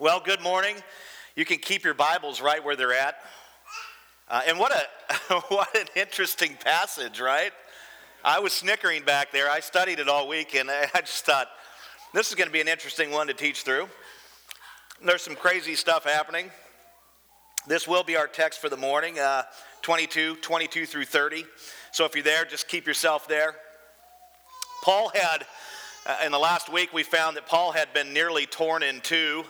Well, good morning. You can keep your Bibles right where they're at. Uh, and what a what an interesting passage, right? I was snickering back there. I studied it all week, and I just thought this is going to be an interesting one to teach through. There's some crazy stuff happening. This will be our text for the morning, uh, 22, 22 through 30. So if you're there, just keep yourself there. Paul had, uh, in the last week, we found that Paul had been nearly torn in two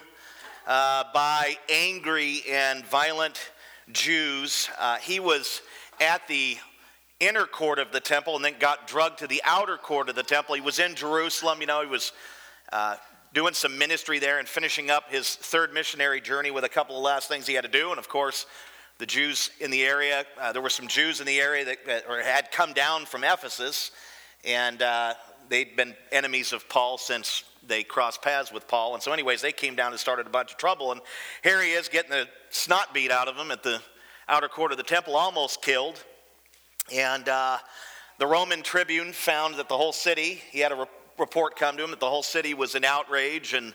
uh, by angry and violent Jews. Uh, he was at the inner court of the temple and then got drugged to the outer court of the temple. He was in Jerusalem, you know, he was uh, doing some ministry there and finishing up his third missionary journey with a couple of last things he had to do. And of course, the Jews in the area, uh, there were some Jews in the area that, that or had come down from Ephesus, and uh, they'd been enemies of Paul since they crossed paths with Paul. And so, anyways, they came down and started a bunch of trouble. And here he is getting the snot beat out of him at the outer court of the temple, almost killed. And uh, the Roman tribune found that the whole city, he had a re- report come to him that the whole city was in outrage and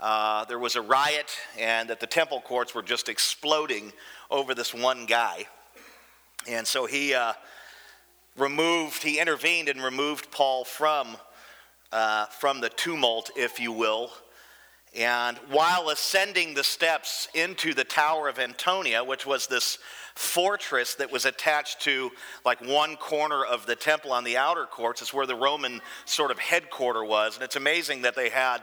uh, there was a riot, and that the temple courts were just exploding over this one guy. And so he uh, removed, he intervened and removed Paul from uh, from the tumult, if you will. And while ascending the steps into the Tower of Antonia, which was this fortress that was attached to like one corner of the temple on the outer courts, it's where the Roman sort of headquarter was. And it's amazing that they had,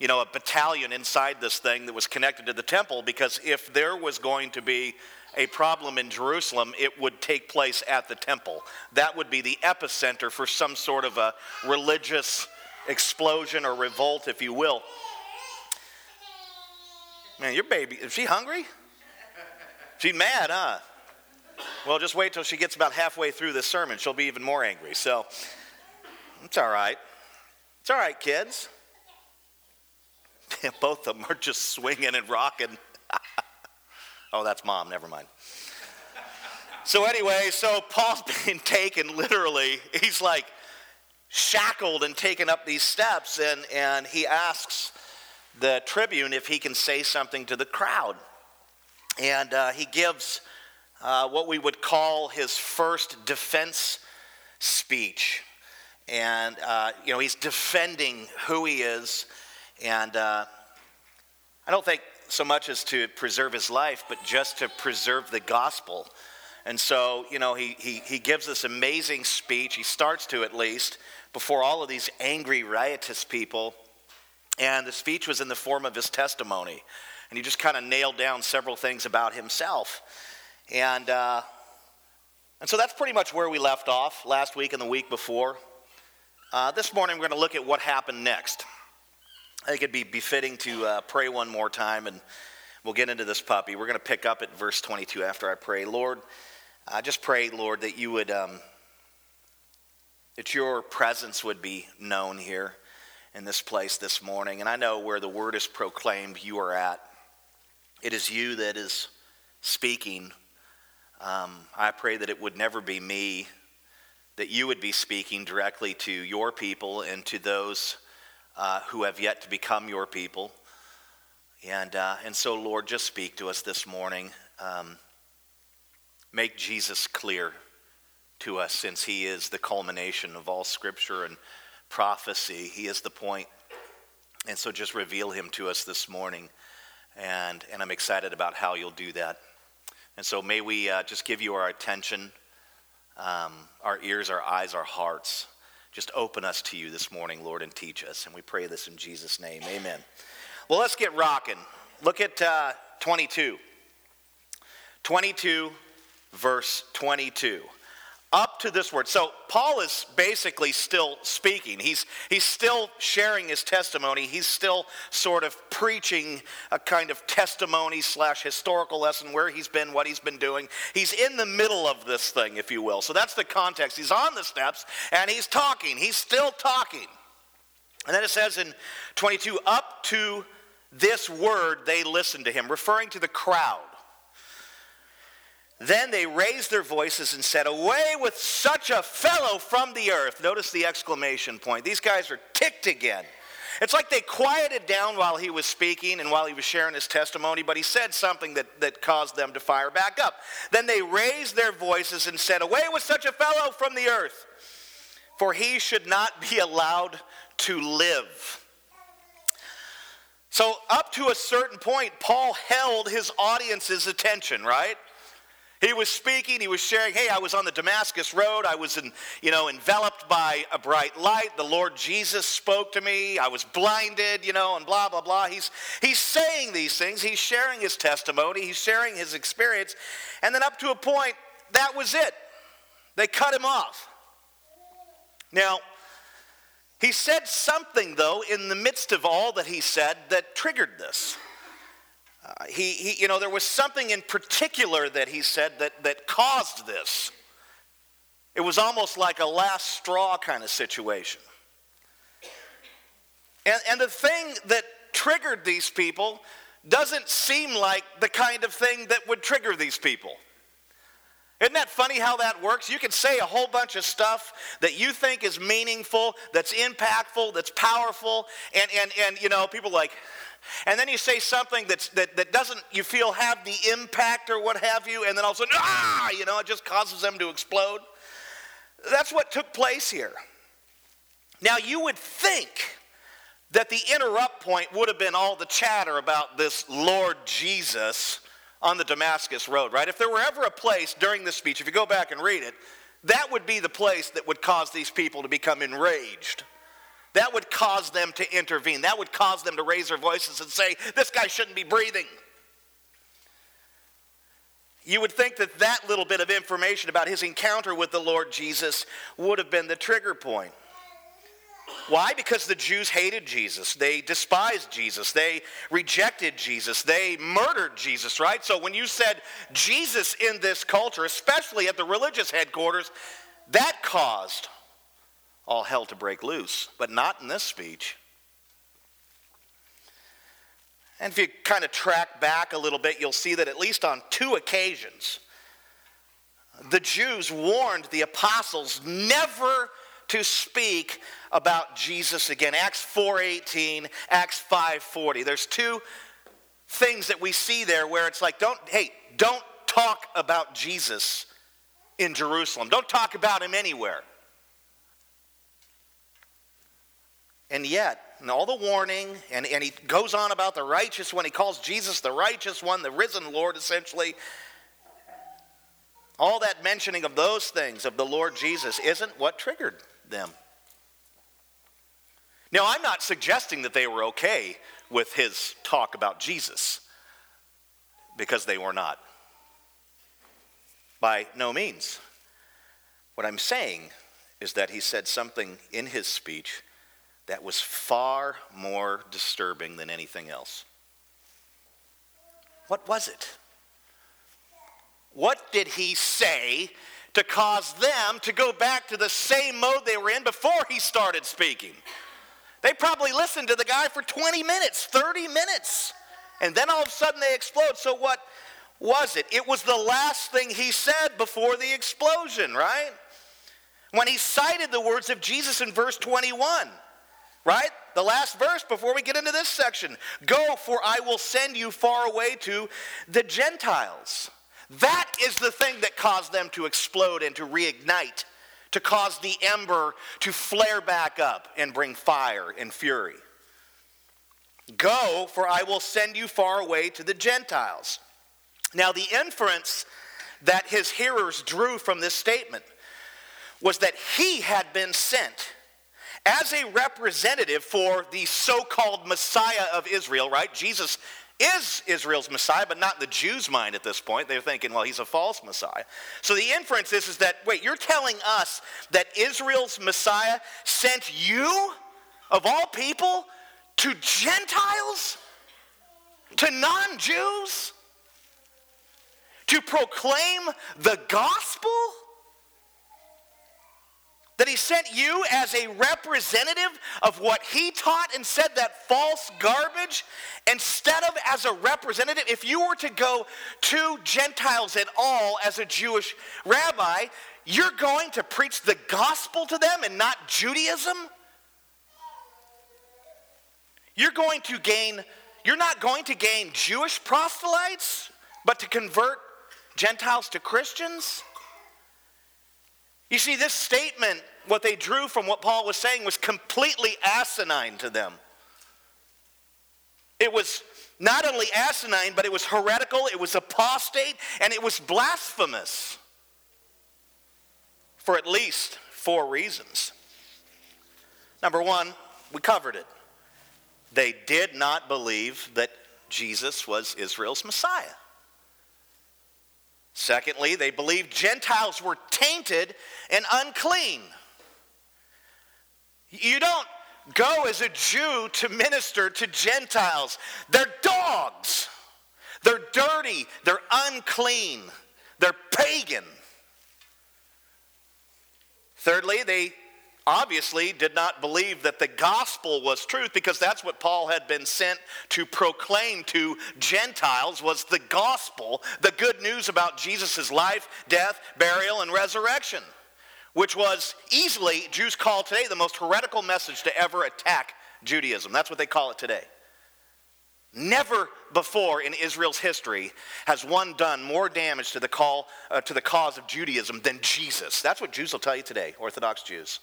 you know, a battalion inside this thing that was connected to the temple because if there was going to be a problem in Jerusalem, it would take place at the temple. That would be the epicenter for some sort of a religious explosion or revolt, if you will. Man, your baby, is she hungry? She's mad, huh? Well, just wait till she gets about halfway through this sermon. She'll be even more angry. So, it's all right. It's all right, kids. Both of them are just swinging and rocking. oh, that's mom. Never mind. So, anyway, so Paul's being taken literally. He's like, shackled and taken up these steps, and, and he asks the tribune if he can say something to the crowd. And uh, he gives uh, what we would call his first defense speech. And, uh, you know, he's defending who he is. And uh, I don't think so much as to preserve his life, but just to preserve the gospel. And so, you know, he, he, he gives this amazing speech. He starts to, at least before all of these angry, riotous people. And the speech was in the form of his testimony. And he just kind of nailed down several things about himself. And, uh, and so that's pretty much where we left off last week and the week before. Uh, this morning, we're going to look at what happened next. I think it'd be befitting to uh, pray one more time, and we'll get into this puppy. We're going to pick up at verse 22 after I pray. Lord, I just pray, Lord, that you would. Um, that your presence would be known here in this place this morning. And I know where the word is proclaimed, you are at. It is you that is speaking. Um, I pray that it would never be me, that you would be speaking directly to your people and to those uh, who have yet to become your people. And, uh, and so, Lord, just speak to us this morning. Um, make Jesus clear to us since he is the culmination of all scripture and prophecy. He is the point. And so just reveal him to us this morning. And, and I'm excited about how you'll do that. And so may we uh, just give you our attention, um, our ears, our eyes, our hearts. Just open us to you this morning, Lord, and teach us. And we pray this in Jesus' name. Amen. Well, let's get rocking. Look at uh, 22. 22, verse 22 up to this word. So Paul is basically still speaking. He's, he's still sharing his testimony. He's still sort of preaching a kind of testimony slash historical lesson where he's been, what he's been doing. He's in the middle of this thing, if you will. So that's the context. He's on the steps and he's talking. He's still talking. And then it says in 22, up to this word they listened to him, referring to the crowd. Then they raised their voices and said, Away with such a fellow from the earth. Notice the exclamation point. These guys are ticked again. It's like they quieted down while he was speaking and while he was sharing his testimony, but he said something that, that caused them to fire back up. Then they raised their voices and said, Away with such a fellow from the earth, for he should not be allowed to live. So, up to a certain point, Paul held his audience's attention, right? He was speaking, he was sharing, hey, I was on the Damascus road. I was in, you know, enveloped by a bright light. The Lord Jesus spoke to me. I was blinded, you know, and blah blah blah. He's he's saying these things. He's sharing his testimony, he's sharing his experience. And then up to a point, that was it. They cut him off. Now, he said something though in the midst of all that he said that triggered this. Uh, he, he, you know, there was something in particular that he said that, that caused this. It was almost like a last straw kind of situation. And, and the thing that triggered these people doesn't seem like the kind of thing that would trigger these people. Isn't that funny how that works? You can say a whole bunch of stuff that you think is meaningful, that's impactful, that's powerful, and, and, and you know, people like, and then you say something that's, that, that doesn't, you feel, have the impact or what have you, and then all of a sudden, ah, you know, it just causes them to explode. That's what took place here. Now, you would think that the interrupt point would have been all the chatter about this Lord Jesus on the Damascus Road, right? If there were ever a place during this speech, if you go back and read it, that would be the place that would cause these people to become enraged. That would cause them to intervene. That would cause them to raise their voices and say, This guy shouldn't be breathing. You would think that that little bit of information about his encounter with the Lord Jesus would have been the trigger point. Why? Because the Jews hated Jesus. They despised Jesus. They rejected Jesus. They murdered Jesus, right? So when you said Jesus in this culture, especially at the religious headquarters, that caused all hell to break loose, but not in this speech. And if you kind of track back a little bit, you'll see that at least on two occasions, the Jews warned the apostles never to speak about Jesus again. Acts 4:18, Acts 5:40. There's two things that we see there where it's like don't hey, don't talk about Jesus in Jerusalem. Don't talk about him anywhere. And yet, and all the warning, and, and he goes on about the righteous one. He calls Jesus the righteous one, the risen Lord, essentially. All that mentioning of those things of the Lord Jesus isn't what triggered them. Now, I'm not suggesting that they were okay with his talk about Jesus, because they were not. By no means. What I'm saying is that he said something in his speech that was far more disturbing than anything else. What was it? What did he say to cause them to go back to the same mode they were in before he started speaking? They probably listened to the guy for 20 minutes, 30 minutes, and then all of a sudden they explode. So, what was it? It was the last thing he said before the explosion, right? When he cited the words of Jesus in verse 21 right? The last verse before we get into this section Go, for I will send you far away to the Gentiles. That is the thing that caused them to explode and to reignite, to cause the ember to flare back up and bring fire and fury. Go, for I will send you far away to the Gentiles. Now, the inference that his hearers drew from this statement was that he had been sent as a representative for the so called Messiah of Israel, right? Jesus is Israel's Messiah, but not in the Jews' mind at this point. They're thinking, well, he's a false Messiah. So the inference is, is that, wait, you're telling us that Israel's Messiah sent you, of all people, to Gentiles? To non Jews? To proclaim the gospel? That he sent you as a representative of what he taught and said that false garbage instead of as a representative if you were to go to gentiles at all as a jewish rabbi you're going to preach the gospel to them and not judaism You're going to gain, you're not going to gain Jewish proselytes, but to convert Gentiles to Christians? You see, this statement, what they drew from what Paul was saying, was completely asinine to them. It was not only asinine, but it was heretical, it was apostate, and it was blasphemous for at least four reasons. Number one, we covered it. They did not believe that Jesus was Israel's Messiah. Secondly, they believed Gentiles were tainted and unclean. You don't go as a Jew to minister to Gentiles. They're dogs. They're dirty. They're unclean. They're pagan. Thirdly, they obviously did not believe that the gospel was truth because that's what Paul had been sent to proclaim to Gentiles was the gospel, the good news about Jesus' life, death, burial, and resurrection, which was easily, Jews call today, the most heretical message to ever attack Judaism. That's what they call it today. Never before in Israel's history has one done more damage to the call uh, to the cause of Judaism than Jesus. That's what Jews will tell you today, Orthodox Jews.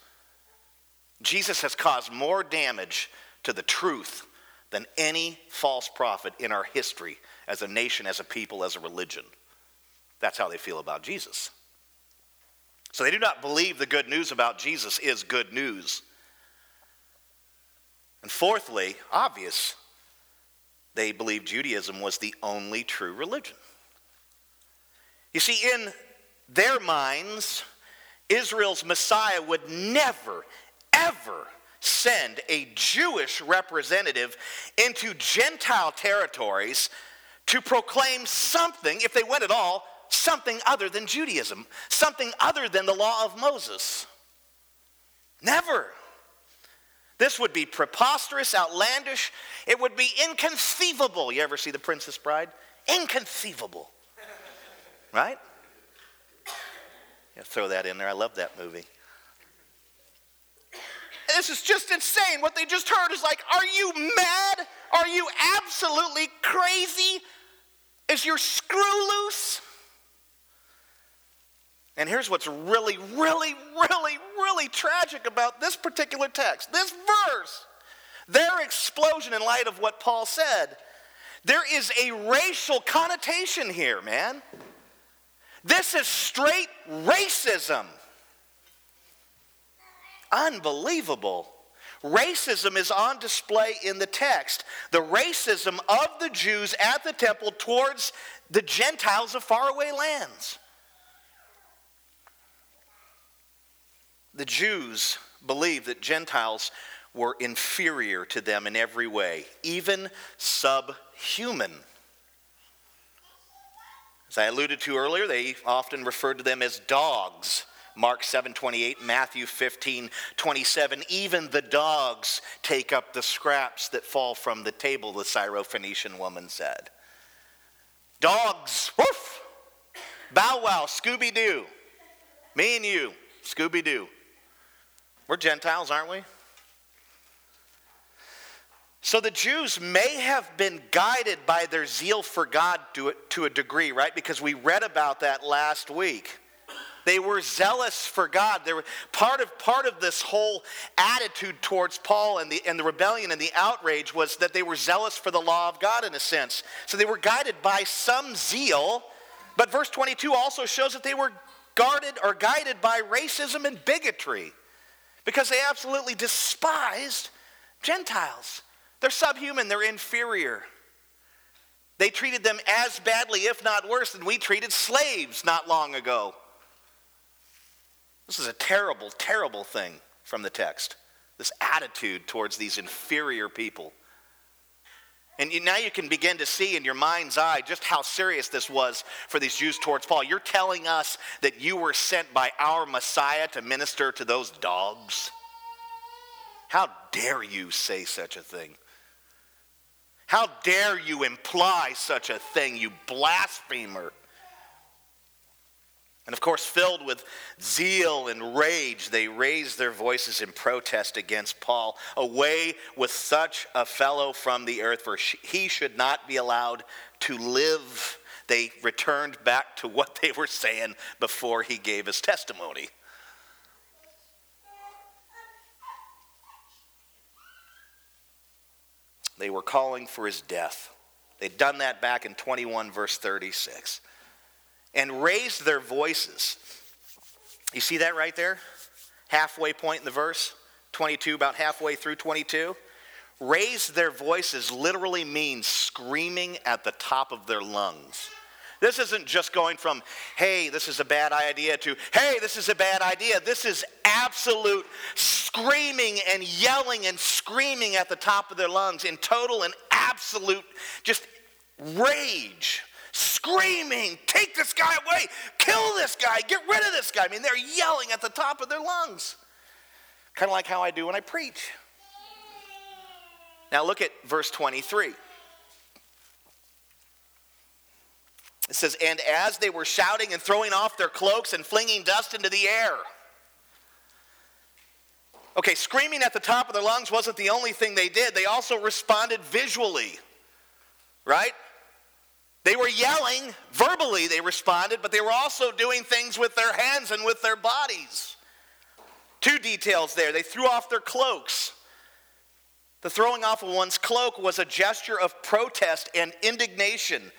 Jesus has caused more damage to the truth than any false prophet in our history as a nation, as a people, as a religion. That's how they feel about Jesus. So they do not believe the good news about Jesus is good news. And fourthly, obvious, they believe Judaism was the only true religion. You see, in their minds, Israel's Messiah would never, ever send a Jewish representative into Gentile territories to proclaim something, if they went at all, something other than Judaism, something other than the law of Moses. Never. This would be preposterous, outlandish. It would be inconceivable. You ever see The Princess Bride? Inconceivable. Right? Yeah, throw that in there. I love that movie. This is just insane. What they just heard is like, are you mad? Are you absolutely crazy? Is your screw loose? And here's what's really, really, really, really tragic about this particular text, this verse. Their explosion in light of what Paul said. There is a racial connotation here, man. This is straight racism. Unbelievable. Racism is on display in the text. The racism of the Jews at the temple towards the Gentiles of faraway lands. The Jews believed that Gentiles were inferior to them in every way, even subhuman. As I alluded to earlier, they often referred to them as dogs Mark 7 28, Matthew 15 27. Even the dogs take up the scraps that fall from the table, the Syrophoenician woman said. Dogs, woof! Bow wow, Scooby Doo. Me and you, Scooby Doo. We're Gentiles, aren't we? So the Jews may have been guided by their zeal for God to a, to a degree, right? Because we read about that last week. They were zealous for God. They were part of part of this whole attitude towards Paul and the and the rebellion and the outrage was that they were zealous for the law of God in a sense. So they were guided by some zeal, but verse 22 also shows that they were guarded or guided by racism and bigotry because they absolutely despised Gentiles. They're subhuman, they're inferior. They treated them as badly, if not worse, than we treated slaves not long ago. This is a terrible, terrible thing from the text. This attitude towards these inferior people. And now you can begin to see in your mind's eye just how serious this was for these Jews towards Paul. You're telling us that you were sent by our Messiah to minister to those dogs? How dare you say such a thing? How dare you imply such a thing, you blasphemer? And of course, filled with zeal and rage, they raised their voices in protest against Paul. Away with such a fellow from the earth, for he should not be allowed to live. They returned back to what they were saying before he gave his testimony. They were calling for his death. They'd done that back in 21, verse 36 and raised their voices. You see that right there? Halfway point in the verse, 22, about halfway through 22. Raise their voices literally means screaming at the top of their lungs. This isn't just going from, hey, this is a bad idea, to, hey, this is a bad idea. This is absolute screaming and yelling and screaming at the top of their lungs in total and absolute just rage screaming, Take this guy away, kill this guy, get rid of this guy. I mean, they're yelling at the top of their lungs. Kind of like how I do when I preach. Now look at verse 23. It says, And as they were shouting and throwing off their cloaks and flinging dust into the air. Okay, screaming at the top of their lungs wasn't the only thing they did. They also responded visually, right? They were yelling, verbally they responded, but they were also doing things with their hands and with their bodies. Two details there. They threw off their cloaks. The throwing off of one's cloak was a gesture of protest and indignation,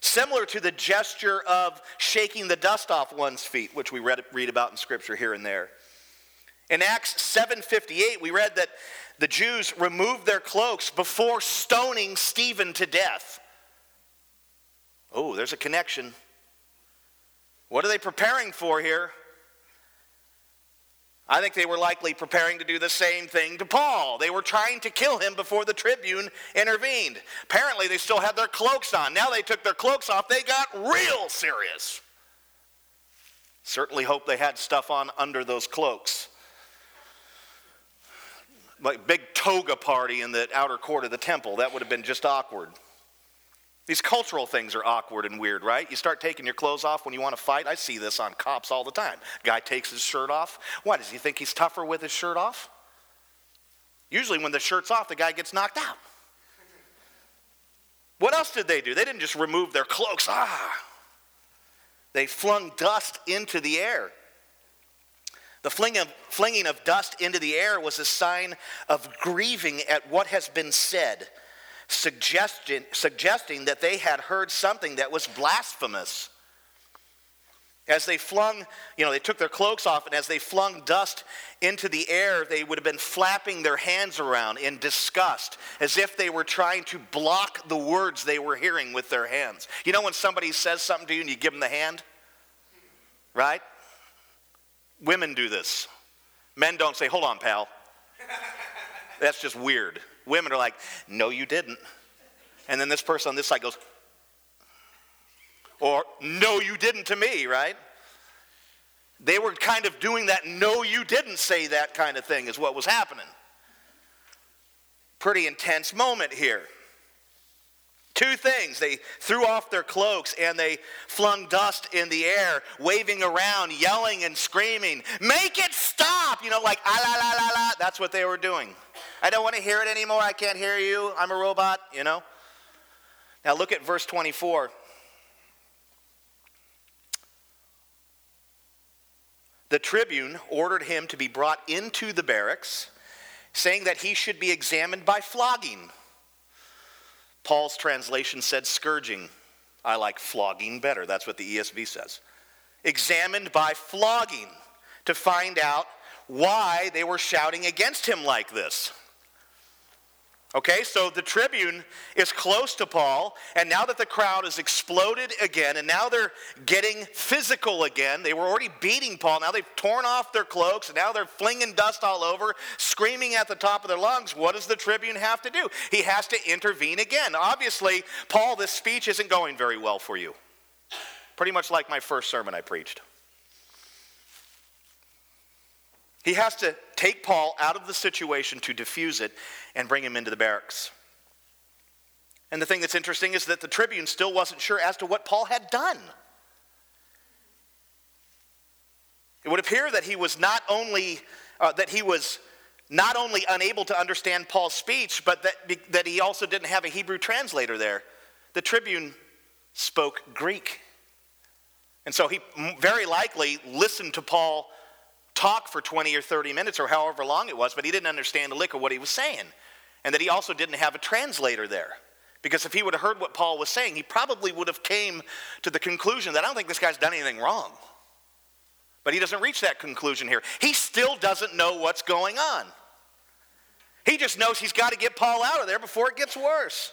similar to the gesture of shaking the dust off one's feet, which we read, read about in Scripture here and there. In Acts 7:58, we read that the Jews removed their cloaks before stoning Stephen to death. Oh, there's a connection. What are they preparing for here? I think they were likely preparing to do the same thing to Paul. They were trying to kill him before the tribune intervened. Apparently, they still had their cloaks on. Now they took their cloaks off, they got real serious. Certainly hope they had stuff on under those cloaks. Like big toga party in the outer court of the temple, that would have been just awkward. These cultural things are awkward and weird, right? You start taking your clothes off when you want to fight. I see this on cops all the time. Guy takes his shirt off. Why? Does he think he's tougher with his shirt off? Usually, when the shirt's off, the guy gets knocked out. What else did they do? They didn't just remove their cloaks. Ah! They flung dust into the air. The flinging of, flinging of dust into the air was a sign of grieving at what has been said suggesting, suggesting that they had heard something that was blasphemous. As they flung, you know, they took their cloaks off, and as they flung dust into the air, they would have been flapping their hands around in disgust, as if they were trying to block the words they were hearing with their hands. You know when somebody says something to you and you give them the hand? Right? Women do this. Men don't say, hold on, pal. That's just weird. Women are like, no, you didn't. And then this person on this side goes, or no, you didn't to me, right? They were kind of doing that, no, you didn't say that kind of thing, is what was happening. Pretty intense moment here. Two things. They threw off their cloaks and they flung dust in the air, waving around, yelling and screaming, Make it stop! You know, like, ah la la la la. That's what they were doing. I don't want to hear it anymore. I can't hear you. I'm a robot, you know? Now look at verse 24. The tribune ordered him to be brought into the barracks, saying that he should be examined by flogging. Paul's translation said scourging. I like flogging better. That's what the ESV says. Examined by flogging to find out why they were shouting against him like this. Okay, so the tribune is close to Paul, and now that the crowd has exploded again, and now they're getting physical again, they were already beating Paul. Now they've torn off their cloaks, and now they're flinging dust all over, screaming at the top of their lungs. What does the tribune have to do? He has to intervene again. Obviously, Paul, this speech isn't going very well for you. Pretty much like my first sermon I preached. He has to take Paul out of the situation to diffuse it and bring him into the barracks. And the thing that's interesting is that the tribune still wasn't sure as to what Paul had done. It would appear that he was not only uh, that he was not only unable to understand Paul's speech, but that, that he also didn't have a Hebrew translator there. The tribune spoke Greek. And so he very likely listened to Paul talk for 20 or 30 minutes or however long it was, but he didn't understand a lick of what he was saying. And that he also didn't have a translator there. Because if he would have heard what Paul was saying, he probably would have came to the conclusion that I don't think this guy's done anything wrong. But he doesn't reach that conclusion here. He still doesn't know what's going on. He just knows he's got to get Paul out of there before it gets worse.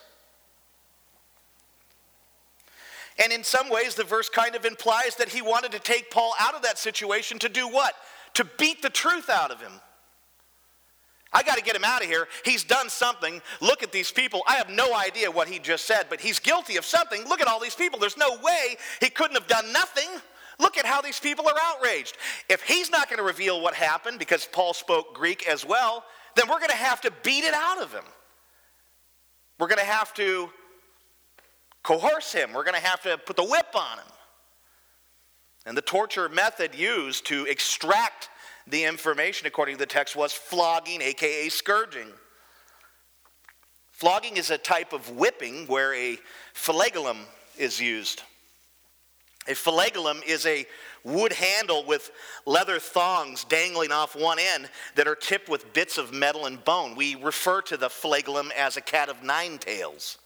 And in some ways, the verse kind of implies that he wanted to take Paul out of that situation to do what? To beat the truth out of him. I got to get him out of here. He's done something. Look at these people. I have no idea what he just said, but he's guilty of something. Look at all these people. There's no way he couldn't have done nothing. Look at how these people are outraged. If he's not going to reveal what happened because Paul spoke Greek as well, then we're going to have to beat it out of him. We're going to have to coerce him. We're going to have to put the whip on him. And the torture method used to extract the information, according to the text, was flogging, aka scourging. Flogging is a type of whipping where a flagellum is used. A flagellum is a wood handle with leather thongs dangling off one end that are tipped with bits of metal and bone. We refer to the flagellum as a cat of nine tails.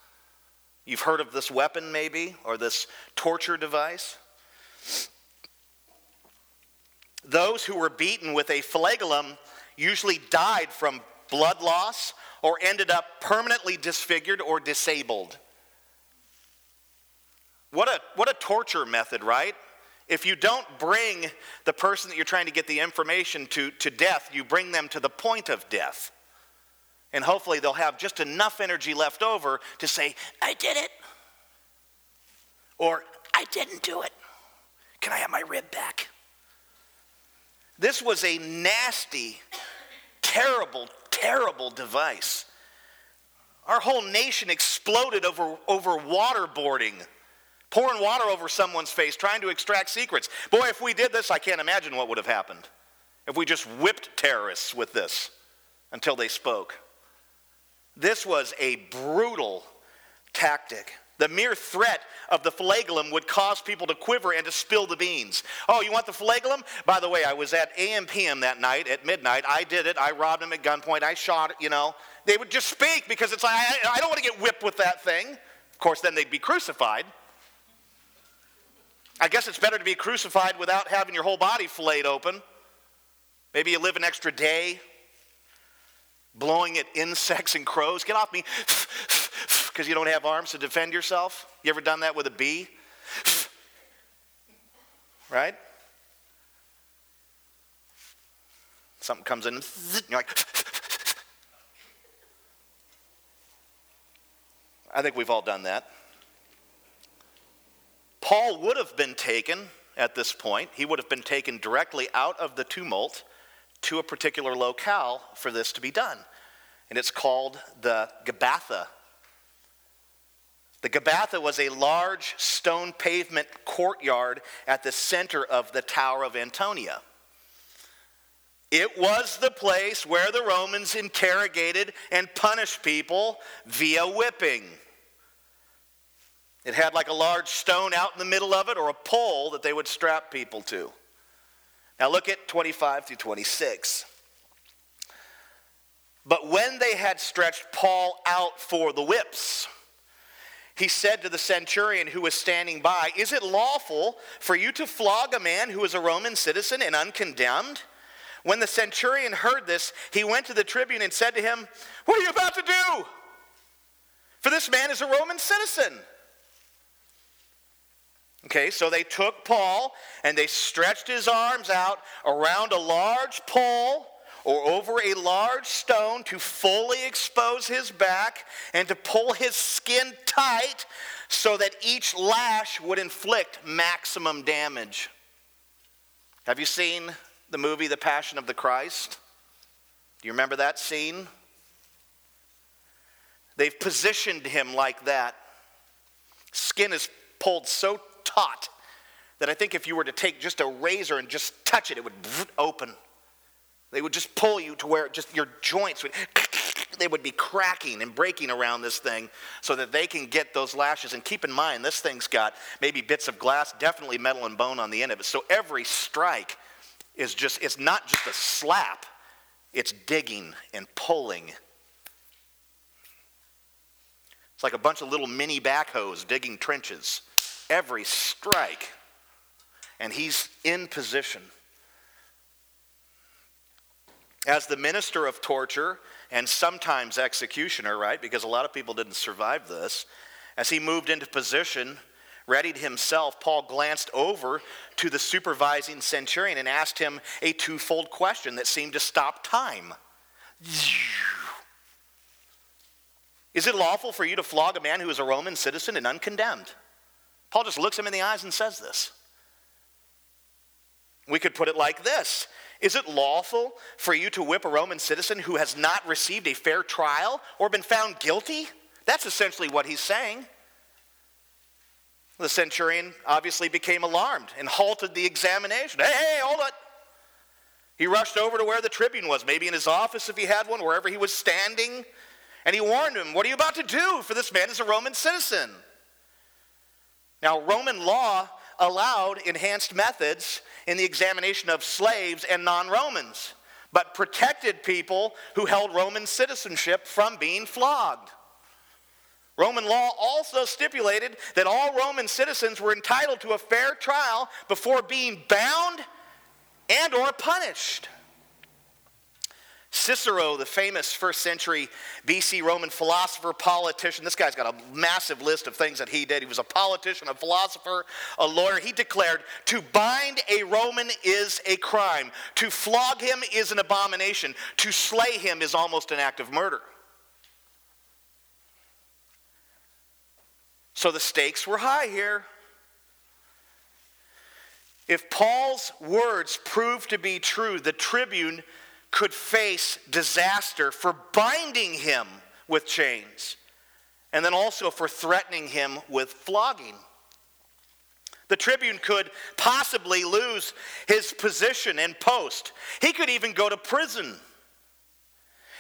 You've heard of this weapon, maybe, or this torture device? Those who were beaten with a flagellum usually died from blood loss or ended up permanently disfigured or disabled. What a, what a torture method, right? If you don't bring the person that you're trying to get the information to, to death, you bring them to the point of death. And hopefully they'll have just enough energy left over to say, I did it. Or, I didn't do it. Can I have my rib back? This was a nasty, terrible, terrible device. Our whole nation exploded over, over waterboarding, pouring water over someone's face, trying to extract secrets. Boy, if we did this, I can't imagine what would have happened. If we just whipped terrorists with this until they spoke. This was a brutal tactic. The mere threat of the flagellum would cause people to quiver and to spill the beans. Oh, you want the flagellum? By the way, I was at AMPM that night at midnight. I did it. I robbed him at gunpoint. I shot you know. They would just speak because it's like, I, I don't want to get whipped with that thing. Of course, then they'd be crucified. I guess it's better to be crucified without having your whole body flayed open. Maybe you live an extra day blowing at insects and crows. Get off me because you don't have arms to defend yourself? You ever done that with a bee? right? Something comes in, and you're like, I think we've all done that. Paul would have been taken at this point, he would have been taken directly out of the tumult to a particular locale for this to be done. And it's called the Gabbatha the Gabbatha was a large stone pavement courtyard at the center of the Tower of Antonia. It was the place where the Romans interrogated and punished people via whipping. It had like a large stone out in the middle of it or a pole that they would strap people to. Now look at 25 through 26. But when they had stretched Paul out for the whips, he said to the centurion who was standing by, Is it lawful for you to flog a man who is a Roman citizen and uncondemned? When the centurion heard this, he went to the tribune and said to him, What are you about to do? For this man is a Roman citizen. Okay, so they took Paul and they stretched his arms out around a large pole or over a large stone to fully expose his back and to pull his skin tight so that each lash would inflict maximum damage. Have you seen the movie The Passion of the Christ? Do you remember that scene? They've positioned him like that. Skin is pulled so taut that I think if you were to take just a razor and just touch it, it would open. They would just pull you to where just your joints would they would be cracking and breaking around this thing so that they can get those lashes. And keep in mind, this thing's got maybe bits of glass, definitely metal and bone on the end of it. So every strike is just, it's not just a slap, it's digging and pulling. It's like a bunch of little mini backhoes digging trenches. Every strike. And he's in position. As the minister of torture and sometimes executioner, right? Because a lot of people didn't survive this. As he moved into position, readied himself, Paul glanced over to the supervising centurion and asked him a twofold question that seemed to stop time. Is it lawful for you to flog a man who is a Roman citizen and uncondemned? Paul just looks him in the eyes and says this. We could put it like this Is it lawful for you to whip a Roman citizen who has not received a fair trial or been found guilty? That's essentially what he's saying. The centurion obviously became alarmed and halted the examination. Hey, hey, hold it. He rushed over to where the tribune was, maybe in his office if he had one, wherever he was standing, and he warned him, What are you about to do? For this man is a Roman citizen. Now, Roman law allowed enhanced methods in the examination of slaves and non Romans, but protected people who held Roman citizenship from being flogged. Roman law also stipulated that all Roman citizens were entitled to a fair trial before being bound and or punished. Cicero, the famous first century BC Roman philosopher, politician, this guy's got a massive list of things that he did. He was a politician, a philosopher, a lawyer. He declared, To bind a Roman is a crime, to flog him is an abomination, to slay him is almost an act of murder. So the stakes were high here. If Paul's words proved to be true, the tribune could face disaster for binding him with chains and then also for threatening him with flogging. The tribune could possibly lose his position and post. He could even go to prison.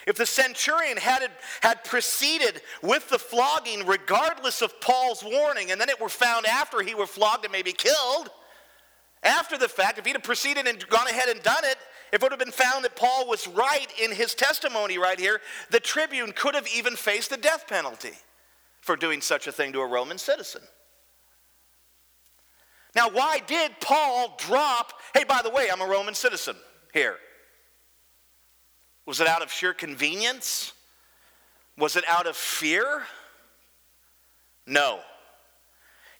If the centurion had, had proceeded with the flogging regardless of Paul's warning, and then it were found after he were flogged and maybe killed, after the fact, if he'd have proceeded and gone ahead and done it, if it would have been found that Paul was right in his testimony right here, the tribune could have even faced the death penalty for doing such a thing to a Roman citizen. Now, why did Paul drop, hey, by the way, I'm a Roman citizen here? Was it out of sheer convenience? Was it out of fear? No.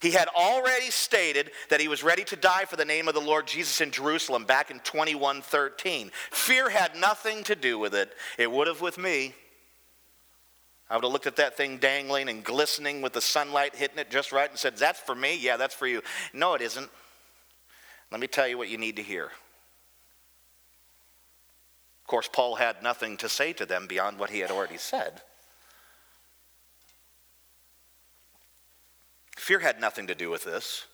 He had already stated that he was ready to die for the name of the Lord Jesus in Jerusalem back in 2113. Fear had nothing to do with it. It would have with me. I would have looked at that thing dangling and glistening with the sunlight hitting it just right and said, That's for me? Yeah, that's for you. No, it isn't. Let me tell you what you need to hear. Of course, Paul had nothing to say to them beyond what he had already said. Fear had nothing to do with this.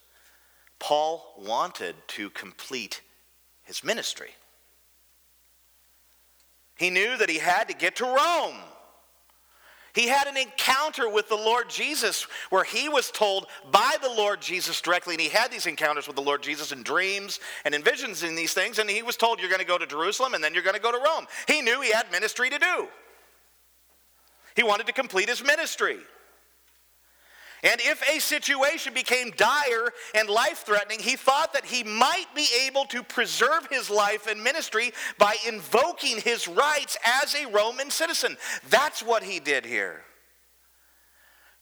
Paul wanted to complete his ministry. He knew that he had to get to Rome. He had an encounter with the Lord Jesus where he was told by the Lord Jesus directly, and he had these encounters with the Lord Jesus in dreams and in visions and these things, and he was told, You're going to go to Jerusalem and then you're going to go to Rome. He knew he had ministry to do. He wanted to complete his ministry. And if a situation became dire and life threatening, he thought that he might be able to preserve his life and ministry by invoking his rights as a Roman citizen. That's what he did here.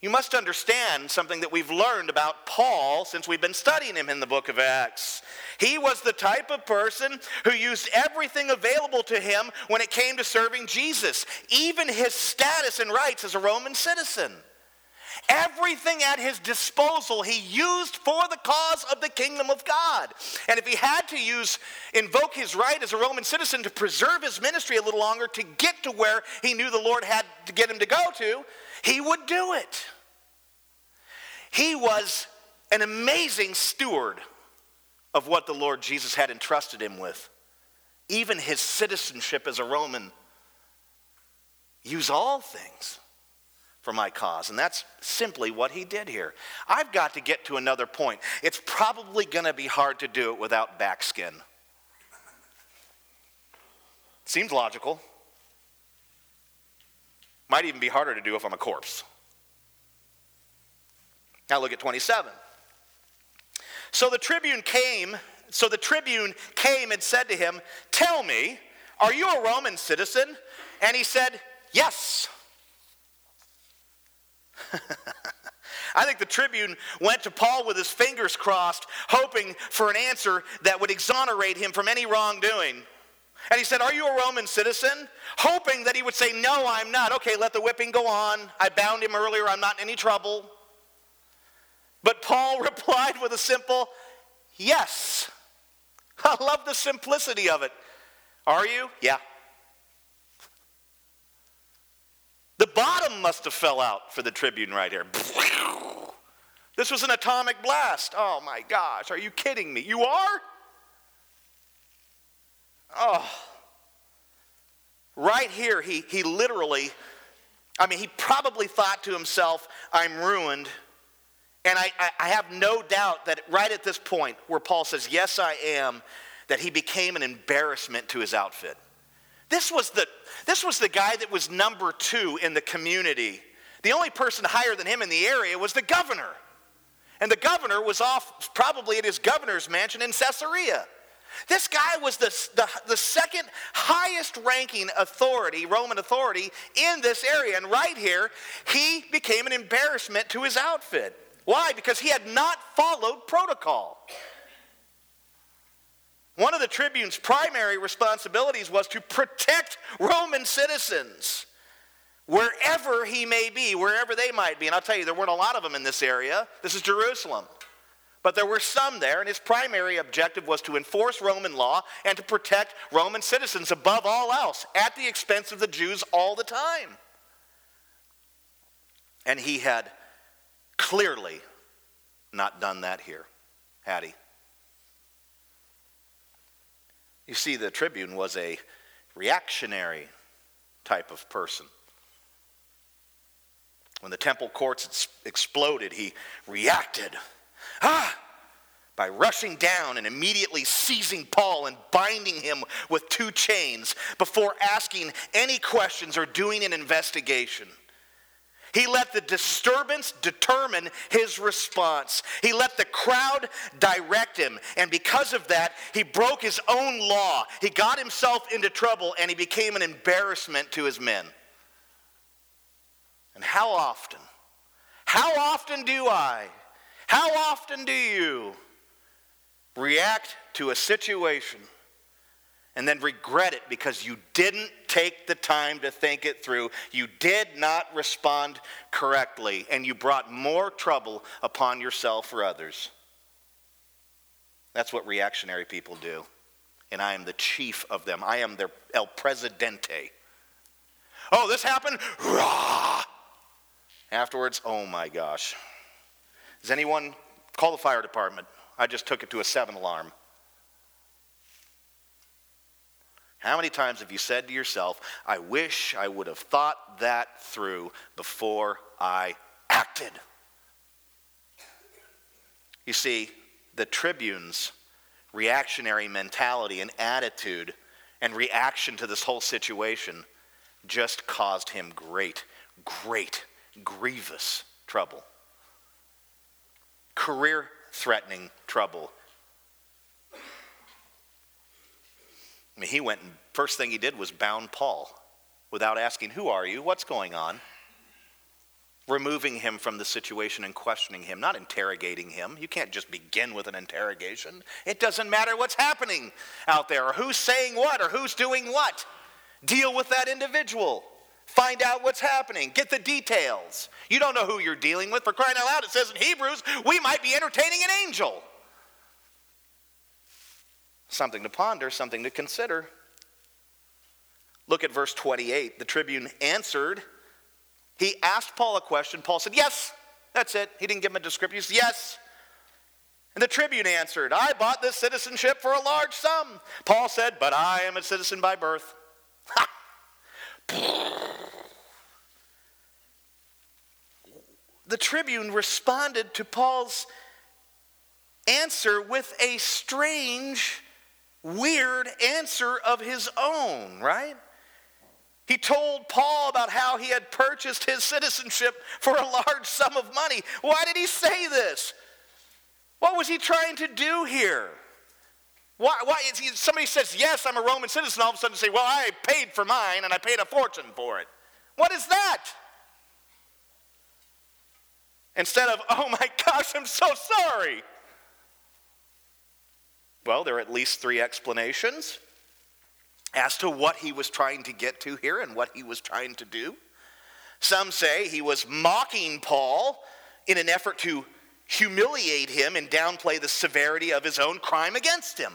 You must understand something that we've learned about Paul since we've been studying him in the book of Acts. He was the type of person who used everything available to him when it came to serving Jesus, even his status and rights as a Roman citizen. Everything at his disposal he used for the cause of the kingdom of God. And if he had to use, invoke his right as a Roman citizen to preserve his ministry a little longer to get to where he knew the Lord had to get him to go to, he would do it. He was an amazing steward of what the Lord Jesus had entrusted him with, even his citizenship as a Roman. Use all things for my cause. And that's simply what he did here. I've got to get to another point. It's probably going to be hard to do it without backskin. Seems logical. Might even be harder to do if I'm a corpse. Now look at 27. So the tribune came, so the tribune came and said to him, "Tell me, are you a Roman citizen?" And he said, "Yes." I think the tribune went to Paul with his fingers crossed, hoping for an answer that would exonerate him from any wrongdoing. And he said, Are you a Roman citizen? Hoping that he would say, No, I'm not. Okay, let the whipping go on. I bound him earlier. I'm not in any trouble. But Paul replied with a simple, Yes. I love the simplicity of it. Are you? Yeah. The bottom must have fell out for the tribune right here. This was an atomic blast. Oh my gosh, are you kidding me? You are? Oh. Right here, he, he literally, I mean, he probably thought to himself, I'm ruined. And I, I, I have no doubt that right at this point, where Paul says, Yes, I am, that he became an embarrassment to his outfit. This was the, this was the guy that was number two in the community. The only person higher than him in the area was the governor. And the governor was off probably at his governor's mansion in Caesarea. This guy was the, the, the, second highest ranking authority, Roman authority, in this area. And right here, he became an embarrassment to his outfit. Why? Because he had not followed protocol. One of the tribune's primary responsibilities was to protect Roman citizens wherever he may be, wherever they might be. And I'll tell you, there weren't a lot of them in this area. This is Jerusalem. But there were some there, and his primary objective was to enforce Roman law and to protect Roman citizens above all else, at the expense of the Jews all the time. And he had clearly not done that here, had he? You see, the tribune was a reactionary type of person. When the temple courts exploded, he reacted ah, by rushing down and immediately seizing Paul and binding him with two chains before asking any questions or doing an investigation. He let the disturbance determine his response. He let the crowd direct him. And because of that, he broke his own law. He got himself into trouble and he became an embarrassment to his men. And how often, how often do I, how often do you react to a situation and then regret it because you didn't take the time to think it through? You did not respond correctly, and you brought more trouble upon yourself or others. That's what reactionary people do. And I am the chief of them. I am their El Presidente. Oh, this happened? Rah! Afterwards, oh my gosh. Does anyone call the fire department? I just took it to a seven alarm. How many times have you said to yourself, I wish I would have thought that through before I acted? You see, the tribune's reactionary mentality and attitude and reaction to this whole situation just caused him great, great, grievous trouble. Career threatening trouble I mean, he went and first thing he did was bound Paul without asking, Who are you? What's going on? Removing him from the situation and questioning him, not interrogating him. You can't just begin with an interrogation. It doesn't matter what's happening out there or who's saying what or who's doing what. Deal with that individual. Find out what's happening. Get the details. You don't know who you're dealing with. For crying out loud, it says in Hebrews, we might be entertaining an angel. Something to ponder, something to consider. Look at verse 28. The tribune answered. He asked Paul a question. Paul said, Yes, that's it. He didn't give him a description. He said, Yes. And the tribune answered, I bought this citizenship for a large sum. Paul said, But I am a citizen by birth. the tribune responded to Paul's answer with a strange, weird answer of his own, right? He told Paul about how he had purchased his citizenship for a large sum of money. Why did he say this? What was he trying to do here? Why, why he, somebody says, Yes, I'm a Roman citizen, all of a sudden say, Well, I paid for mine and I paid a fortune for it. What is that? Instead of, Oh my gosh, I'm so sorry. Well, there are at least three explanations as to what he was trying to get to here and what he was trying to do. Some say he was mocking Paul in an effort to humiliate him and downplay the severity of his own crime against him.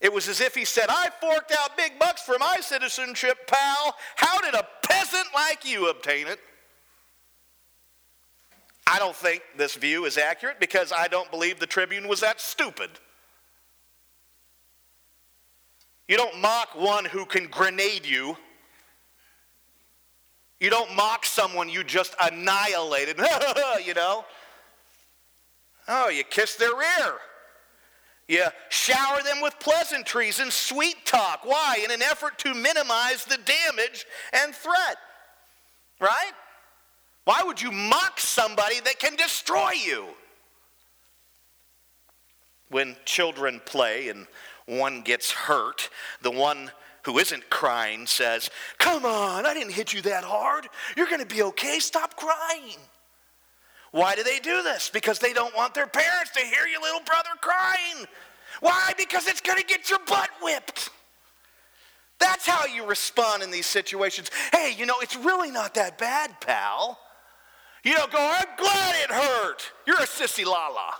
It was as if he said, I forked out big bucks for my citizenship, pal. How did a peasant like you obtain it? I don't think this view is accurate because I don't believe the Tribune was that stupid. You don't mock one who can grenade you. You don't mock someone you just annihilated, you know. Oh, you kiss their ear. You shower them with pleasantries and sweet talk. Why? In an effort to minimize the damage and threat. Right? Why would you mock somebody that can destroy you? When children play and one gets hurt, the one who isn't crying says, Come on, I didn't hit you that hard. You're going to be okay. Stop crying. Why do they do this? Because they don't want their parents to hear your little brother crying. Why? Because it's going to get your butt whipped. That's how you respond in these situations. Hey, you know, it's really not that bad, pal. You don't go, I'm glad it hurt. You're a sissy lala.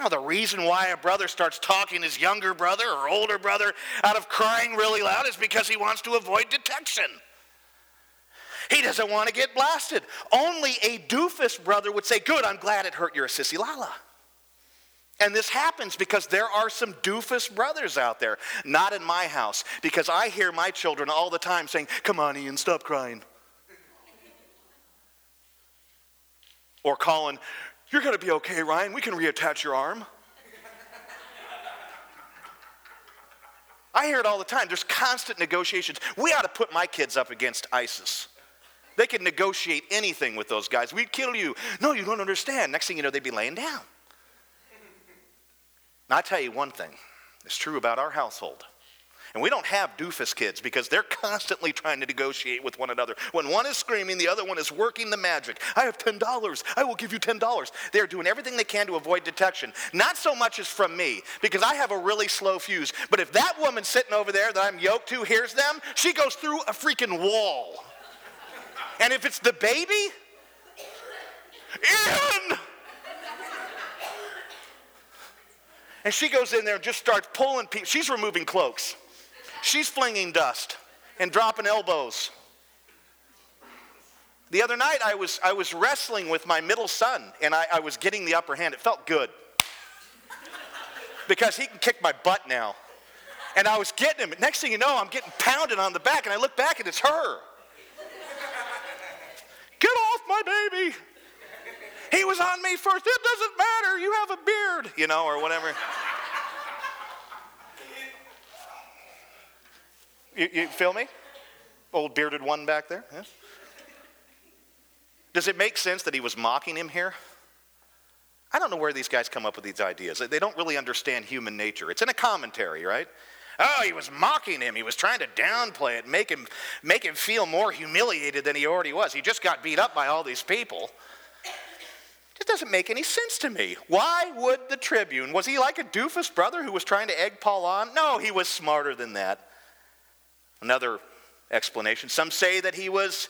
Now, the reason why a brother starts talking his younger brother or older brother out of crying really loud is because he wants to avoid detection. He doesn't want to get blasted. Only a doofus brother would say, Good, I'm glad it hurt. You're a sissy lala. And this happens because there are some doofus brothers out there. Not in my house, because I hear my children all the time saying, Come on, Ian, stop crying. Or calling, you're going to be okay, Ryan. We can reattach your arm. I hear it all the time. There's constant negotiations. We ought to put my kids up against ISIS. They could negotiate anything with those guys. We'd kill you. No, you don't understand. Next thing you know, they'd be laying down. Now, I tell you one thing it's true about our household. And we don't have doofus kids because they're constantly trying to negotiate with one another. When one is screaming, the other one is working the magic. I have $10. I will give you $10. They're doing everything they can to avoid detection. Not so much as from me because I have a really slow fuse. But if that woman sitting over there that I'm yoked to hears them, she goes through a freaking wall. And if it's the baby, in! And she goes in there and just starts pulling people. She's removing cloaks. She's flinging dust and dropping elbows. The other night, I was, I was wrestling with my middle son, and I, I was getting the upper hand. It felt good because he can kick my butt now. And I was getting him. Next thing you know, I'm getting pounded on the back, and I look back, and it's her. Get off my baby. He was on me first. It doesn't matter. You have a beard, you know, or whatever. You, you feel me? Old bearded one back there? Yes. Does it make sense that he was mocking him here? I don't know where these guys come up with these ideas. They don't really understand human nature. It's in a commentary, right? Oh, he was mocking him. He was trying to downplay it, make him, make him feel more humiliated than he already was. He just got beat up by all these people. It doesn't make any sense to me. Why would the tribune, was he like a doofus brother who was trying to egg Paul on? No, he was smarter than that. Another explanation. Some say that he was,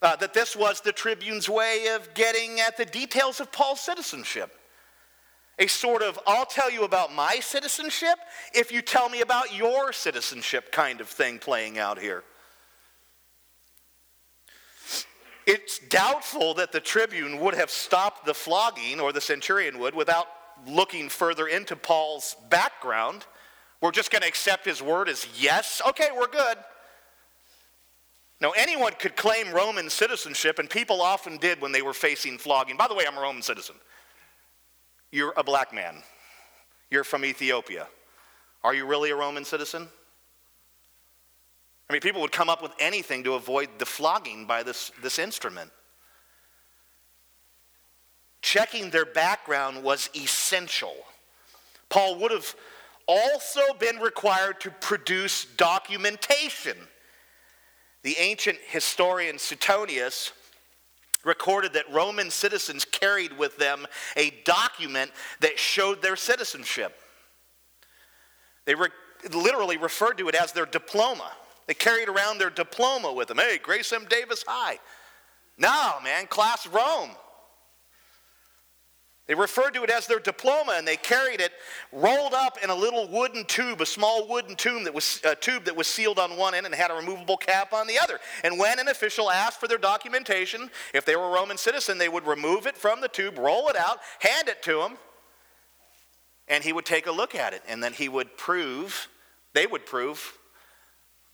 uh, that this was the tribune's way of getting at the details of Paul's citizenship. A sort of, I'll tell you about my citizenship if you tell me about your citizenship kind of thing playing out here. It's doubtful that the tribune would have stopped the flogging, or the centurion would, without looking further into Paul's background. We're just going to accept his word as yes. Okay, we're good. Now, anyone could claim Roman citizenship, and people often did when they were facing flogging. By the way, I'm a Roman citizen. You're a black man. You're from Ethiopia. Are you really a Roman citizen? I mean, people would come up with anything to avoid the flogging by this, this instrument. Checking their background was essential. Paul would have also been required to produce documentation. The ancient historian Suetonius recorded that Roman citizens carried with them a document that showed their citizenship. They re- literally referred to it as their diploma. They carried around their diploma with them. Hey, Grace M. Davis hi. No, man, class Rome. They referred to it as their diploma, and they carried it rolled up in a little wooden tube, a small wooden tube that was a tube that was sealed on one end and had a removable cap on the other. And when an official asked for their documentation, if they were a Roman citizen, they would remove it from the tube, roll it out, hand it to him, and he would take a look at it, and then he would prove, they would prove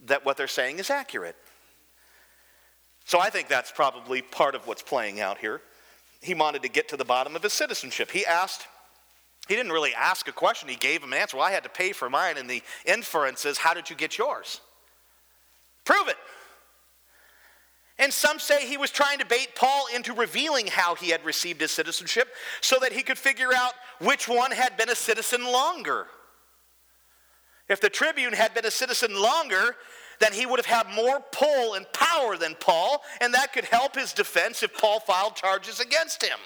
that what they're saying is accurate. So I think that's probably part of what's playing out here he wanted to get to the bottom of his citizenship. He asked, he didn't really ask a question, he gave him an answer. Well, I had to pay for mine, and the inference is, How did you get yours? Prove it. And some say he was trying to bait Paul into revealing how he had received his citizenship so that he could figure out which one had been a citizen longer. If the tribune had been a citizen longer, then he would have had more pull and power than Paul, and that could help his defense if Paul filed charges against him.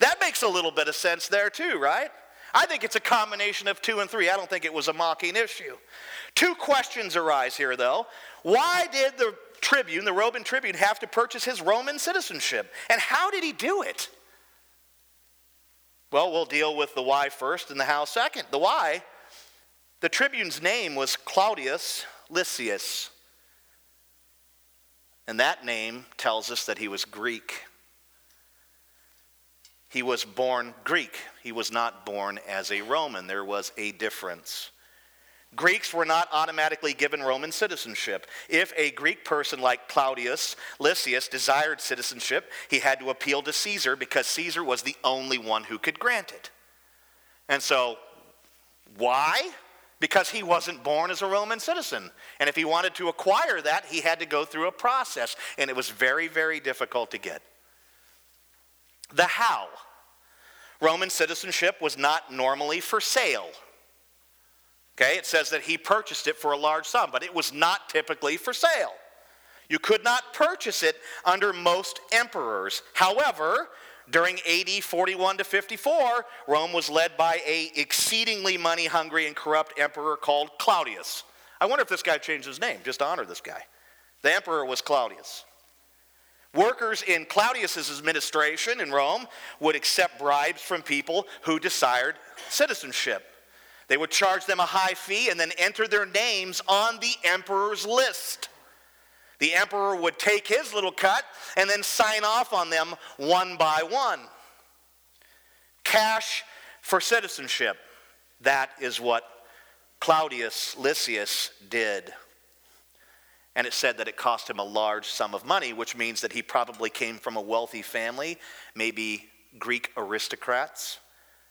That makes a little bit of sense there, too, right? I think it's a combination of two and three. I don't think it was a mocking issue. Two questions arise here, though. Why did the tribune, the Roman tribune, have to purchase his Roman citizenship? And how did he do it? Well, we'll deal with the why first and the how second. The why, the tribune's name was Claudius Lysias. And that name tells us that he was Greek. He was born Greek. He was not born as a Roman. There was a difference. Greeks were not automatically given Roman citizenship. If a Greek person like Claudius Lysias desired citizenship, he had to appeal to Caesar because Caesar was the only one who could grant it. And so, why? Because he wasn't born as a Roman citizen. And if he wanted to acquire that, he had to go through a process, and it was very, very difficult to get. The how Roman citizenship was not normally for sale. Okay, it says that he purchased it for a large sum, but it was not typically for sale. You could not purchase it under most emperors. However, during AD 41 to 54, Rome was led by a exceedingly money hungry and corrupt emperor called Claudius. I wonder if this guy changed his name just to honor this guy. The emperor was Claudius. Workers in Claudius's administration in Rome would accept bribes from people who desired citizenship. They would charge them a high fee and then enter their names on the emperor's list. The emperor would take his little cut and then sign off on them one by one. Cash for citizenship. That is what Claudius Lysias did. And it said that it cost him a large sum of money, which means that he probably came from a wealthy family, maybe Greek aristocrats,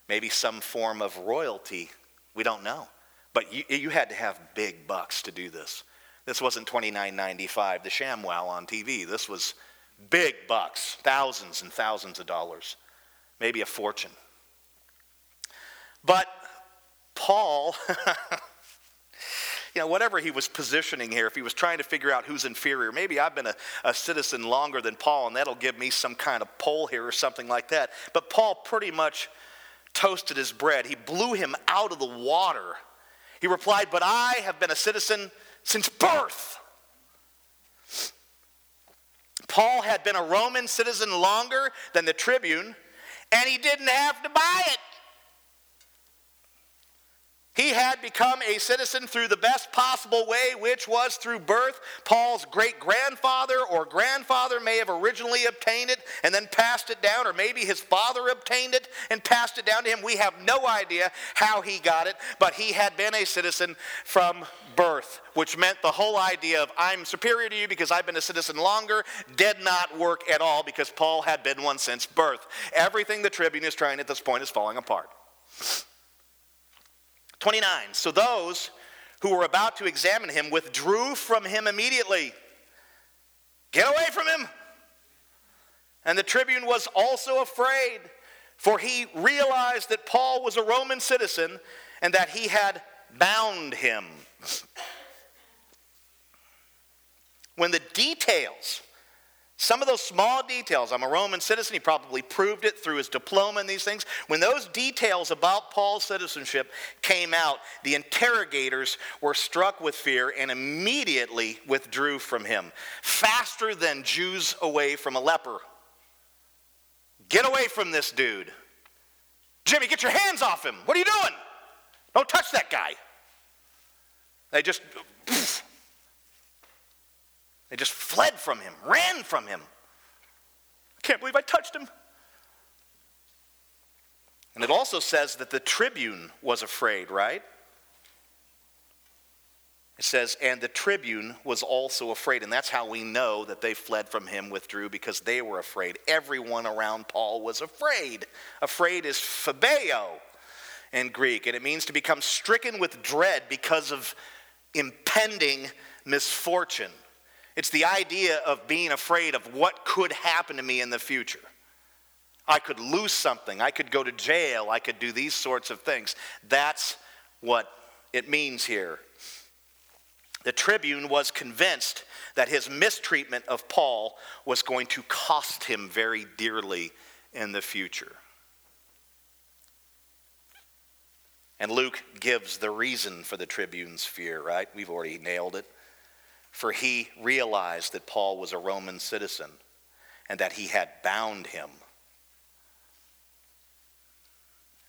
maybe some form of royalty. We don't know. But you, you had to have big bucks to do this. This wasn't $29.95, the ShamWow on TV. This was big bucks, thousands and thousands of dollars, maybe a fortune. But Paul, you know, whatever he was positioning here, if he was trying to figure out who's inferior, maybe I've been a, a, citizen longer than Paul, and that'll give me some kind of poll here or something like that. But Paul pretty much toasted his bread. He blew him out of the water. He replied, But I have been a citizen since birth. Paul had been a Roman citizen longer than the tribune, and he didn't have to buy it. He had become a citizen through the best possible way, which was through birth. Paul's great grandfather or grandfather may have originally obtained it and then passed it down, or maybe his father obtained it and passed it down to him. We have no idea how he got it, but he had been a citizen from birth, which meant the whole idea of I'm superior to you because I've been a citizen longer did not work at all because Paul had been one since birth. Everything the tribune is trying at this point is falling apart. 29. So those who were about to examine him withdrew from him immediately. Get away from him. And the tribune was also afraid, for he realized that Paul was a Roman citizen and that he had bound him. When the details some of those small details, I'm a Roman citizen, he probably proved it through his diploma and these things. When those details about Paul's citizenship came out, the interrogators were struck with fear and immediately withdrew from him, faster than Jews away from a leper. Get away from this dude. Jimmy, get your hands off him. What are you doing? Don't touch that guy. They just. Poof, they just fled from him, ran from him. I can't believe I touched him. And it also says that the tribune was afraid, right? It says, and the tribune was also afraid. And that's how we know that they fled from him, withdrew, because they were afraid. Everyone around Paul was afraid. Afraid is phobeo in Greek, and it means to become stricken with dread because of impending misfortune. It's the idea of being afraid of what could happen to me in the future. I could lose something. I could go to jail. I could do these sorts of things. That's what it means here. The tribune was convinced that his mistreatment of Paul was going to cost him very dearly in the future. And Luke gives the reason for the tribune's fear, right? We've already nailed it for he realized that Paul was a Roman citizen and that he had bound him.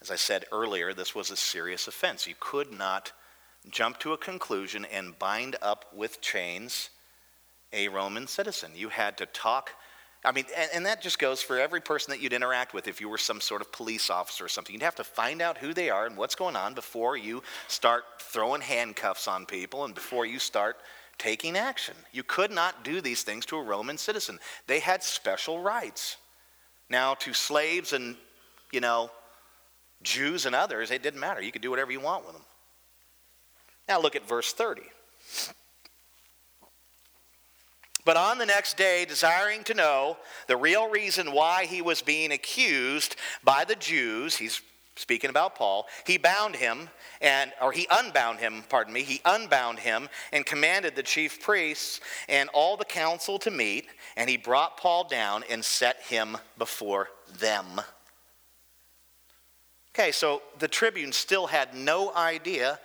As I said earlier, this was a serious offense. You could not jump to a conclusion and bind up with chains a Roman citizen. You had to talk. I mean, and, and, that just goes for every person that you'd interact with if you were some sort of police officer or something. You'd have to find out who they are and what's going on before you start throwing handcuffs on people and before you start taking action. You could not do these things to a Roman citizen. They had special rights. Now, to slaves and, you know, Jews and others, it didn't matter. You could do whatever you want with them. Now, look at verse 30. But on the next day, desiring to know the real reason why he was being accused by the Jews, he's speaking about Paul, he bound him and or he unbound him, pardon me, he unbound him and commanded the chief priests and all the council to meet, and he brought Paul down and set him before them. Okay, so the tribune still had no idea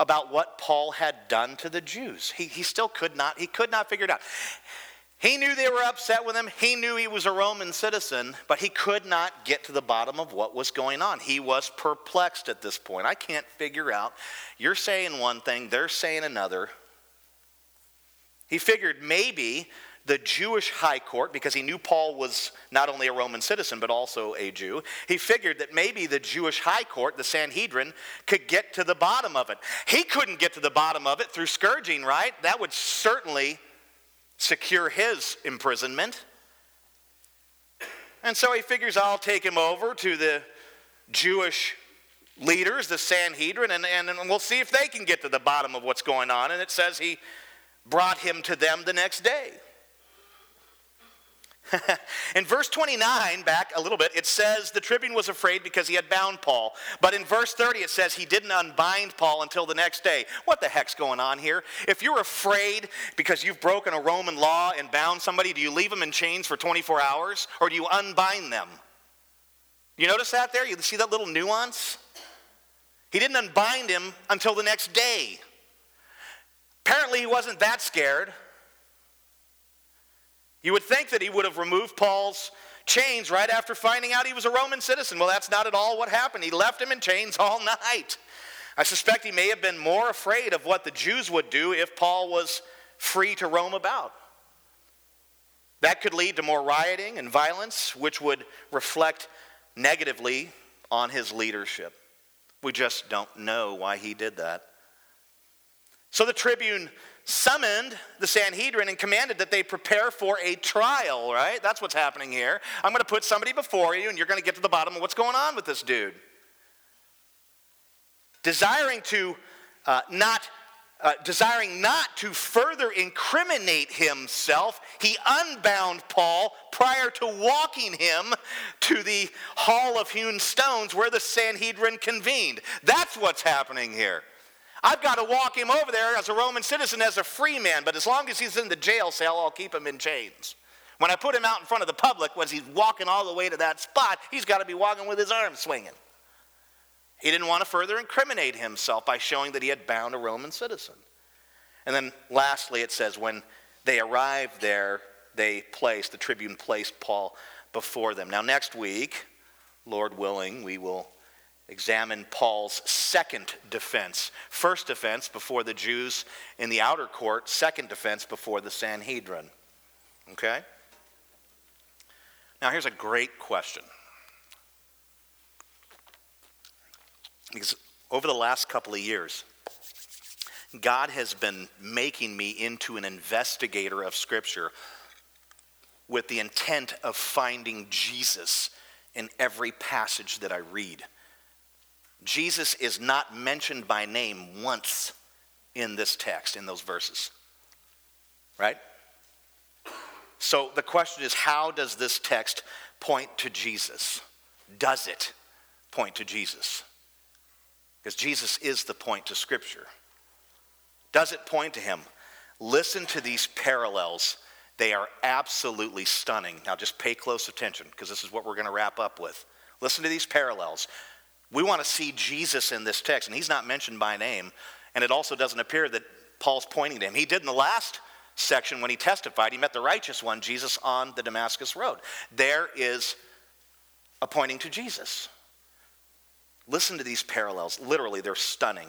about what Paul had done to the Jews. He, he still could not, he could not figure it out. He knew they were upset with him. He knew he was a Roman citizen, but he could not get to the bottom of what was going on. He was perplexed at this point. I can't figure out. You're saying one thing, they're saying another. He figured maybe the Jewish high court, because he knew Paul was not only a Roman citizen, but also a Jew, he figured that maybe the Jewish high court, the Sanhedrin, could get to the bottom of it. He couldn't get to the bottom of it through scourging, right? That would certainly secure his imprisonment. And so he figures I'll take him over to the Jewish leaders, the Sanhedrin, and, and, and we'll see if they can get to the bottom of what's going on. And it says he brought him to them the next day. in verse 29, back a little bit, it says the tribune was afraid because he had bound Paul. But in verse 30, it says he didn't unbind Paul until the next day. What the heck's going on here? If you're afraid because you've broken a Roman law and bound somebody, do you leave them in chains for 24 hours or do you unbind them? You notice that there? You see that little nuance? He didn't unbind him until the next day. Apparently, he wasn't that scared. You would think that he would have removed Paul's chains right after finding out he was a Roman citizen. Well, that's not at all what happened. He left him in chains all night. I suspect he may have been more afraid of what the Jews would do if Paul was free to roam about. That could lead to more rioting and violence, which would reflect negatively on his leadership. We just don't know why he did that. So the tribune summoned the Sanhedrin and commanded that they prepare for a trial, right? That's what's happening here. I'm going to put somebody before you, and you're going to get to the bottom of what's going on with this dude. Desiring to uh, not uh, desiring not to further incriminate himself, he unbound Paul prior to walking him to the hall of hewn stones where the Sanhedrin convened. That's what's happening here. I've got to walk him over there as a Roman citizen, as a free man, but as long as he's in the jail cell, I'll keep him in chains. When I put him out in front of the public, when he's walking all the way to that spot, he's got to be walking with his arms swinging. He didn't want to further incriminate himself by showing that he had bound a Roman citizen. And then lastly, it says, when they arrived there, they placed, the tribune placed Paul before them. Now, next week, Lord willing, we will examine Paul's second defense. First defense before the Jews in the outer court, second defense before the Sanhedrin. Okay? Now, here's a great question. Because over the last couple of years, God has been making me into an investigator of Scripture with the intent of finding Jesus in every passage that I read. Jesus is not mentioned by name once in this text, in those verses. Right? So the question is how does this text point to Jesus? Does it point to Jesus? Because Jesus is the point to Scripture. Does it point to him? Listen to these parallels. They are absolutely stunning. Now, just pay close attention because this is what we're going to wrap up with. Listen to these parallels. We want to see Jesus in this text, and he's not mentioned by name, and it also doesn't appear that Paul's pointing to him. He did in the last section when he testified. He met the righteous one, Jesus, on the Damascus Road. There is a pointing to Jesus. Listen to these parallels. Literally, they're stunning.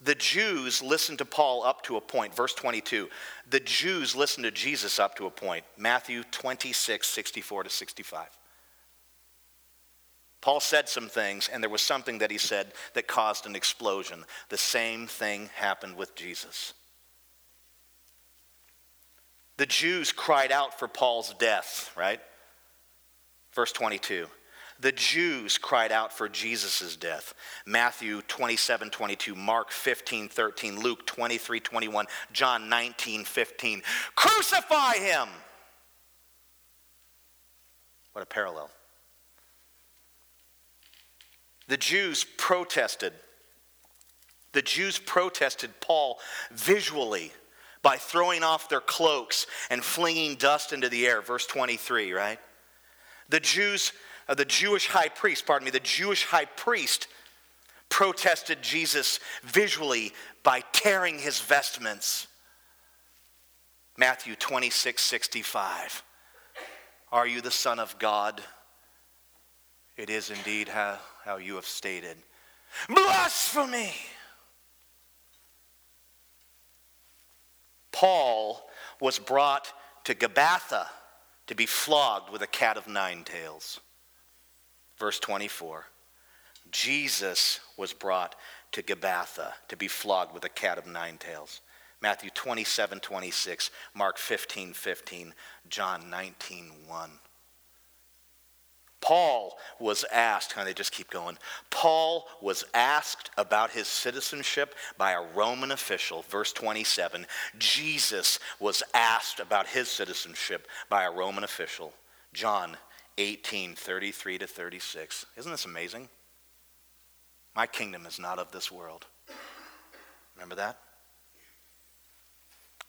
The Jews listened to Paul up to a point. Verse 22. The Jews listened to Jesus up to a point. Matthew 26, 64 to 65. Paul said some things, and there was something that he said that caused an explosion. The same thing happened with Jesus. The Jews cried out for Paul's death, right? Verse 22 the Jews cried out for Jesus' death. Matthew 27, 22, Mark 15, 13, Luke 23, 21, John 19, 15. Crucify him! What a parallel. The Jews protested. The Jews protested Paul visually by throwing off their cloaks and flinging dust into the air. Verse 23, right? The Jews uh, the Jewish high priest, pardon me, the Jewish high priest protested Jesus visually by tearing his vestments. Matthew 26, 65. Are you the Son of God? It is indeed how, how you have stated. Blasphemy! Paul was brought to Gabbatha to be flogged with a cat of nine tails. Verse 24 Jesus was brought to Gabbatha to be flogged with a cat of nine tails. Matthew 27 26, Mark 15 15, John 19 1. Paul was asked, and they just keep going. Paul was asked about his citizenship by a Roman official, verse 27. Jesus was asked about his citizenship by a Roman official, John 18, 33 to 36. Isn't this amazing? My kingdom is not of this world. Remember that?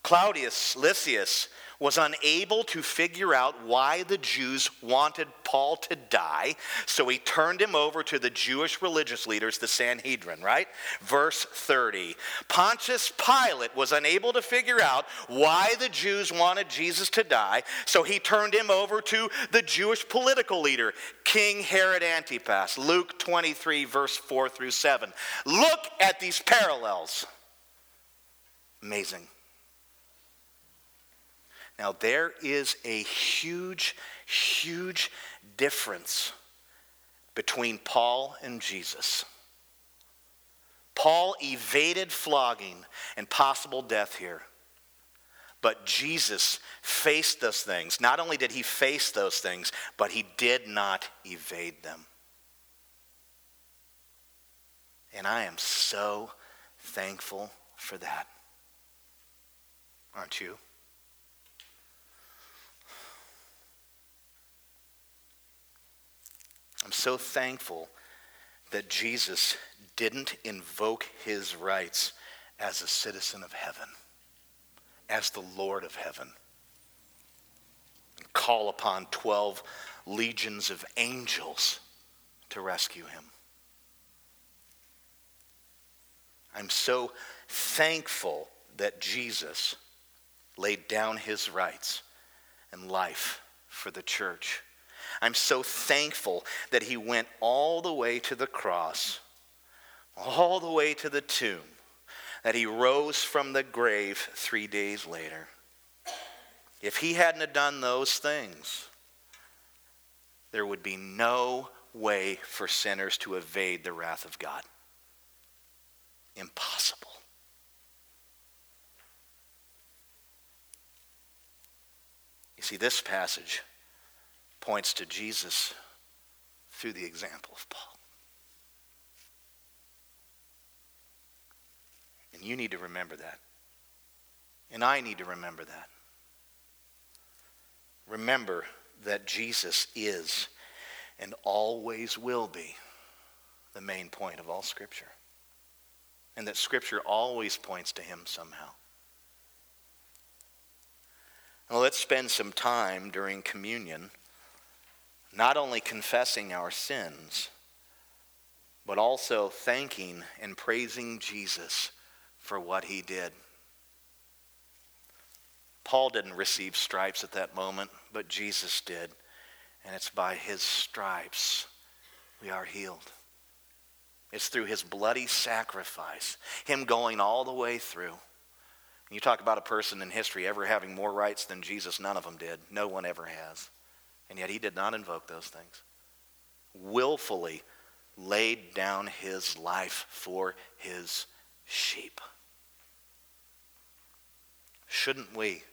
Claudius Lysias was unable to figure out why the Jews wanted Paul to die, so he turned him over to the Jewish religious leaders, the Sanhedrin, right? Verse 30. Pontius Pilate was unable to figure out why the Jews wanted Jesus to die, so he turned him over to the Jewish political leader, King Herod Antipas, Luke 23, verse 4 through 7. Look at these parallels. Amazing. Now, there is a huge, huge difference between Paul and Jesus. Paul evaded flogging and possible death here. But Jesus faced those things. Not only did he face those things, but he did not evade them. And I am so thankful for that. Aren't you? I'm so thankful that Jesus didn't invoke his rights as a citizen of heaven, as the Lord of heaven, and call upon 12 legions of angels to rescue him. I'm so thankful that Jesus laid down his rights and life for the church. I'm so thankful that he went all the way to the cross, all the way to the tomb, that he rose from the grave three days later. If he hadn't done those things, there would be no way for sinners to evade the wrath of God. Impossible. You see, this passage points to Jesus through the example of Paul. And you need to remember that. And I need to remember that. Remember that Jesus is and always will be the main point of all Scripture. And that Scripture always points to him somehow. Well, let's spend some time during communion not only confessing our sins, but also thanking and praising Jesus for what he did. Paul didn't receive stripes at that moment, but Jesus did. And it's by his stripes we are healed. It's through his bloody sacrifice, him going all the way through. You talk about a person in history ever having more rights than Jesus, none of them did. No one ever has. And yet he did not invoke those things. Willfully laid down his life for his sheep. Shouldn't we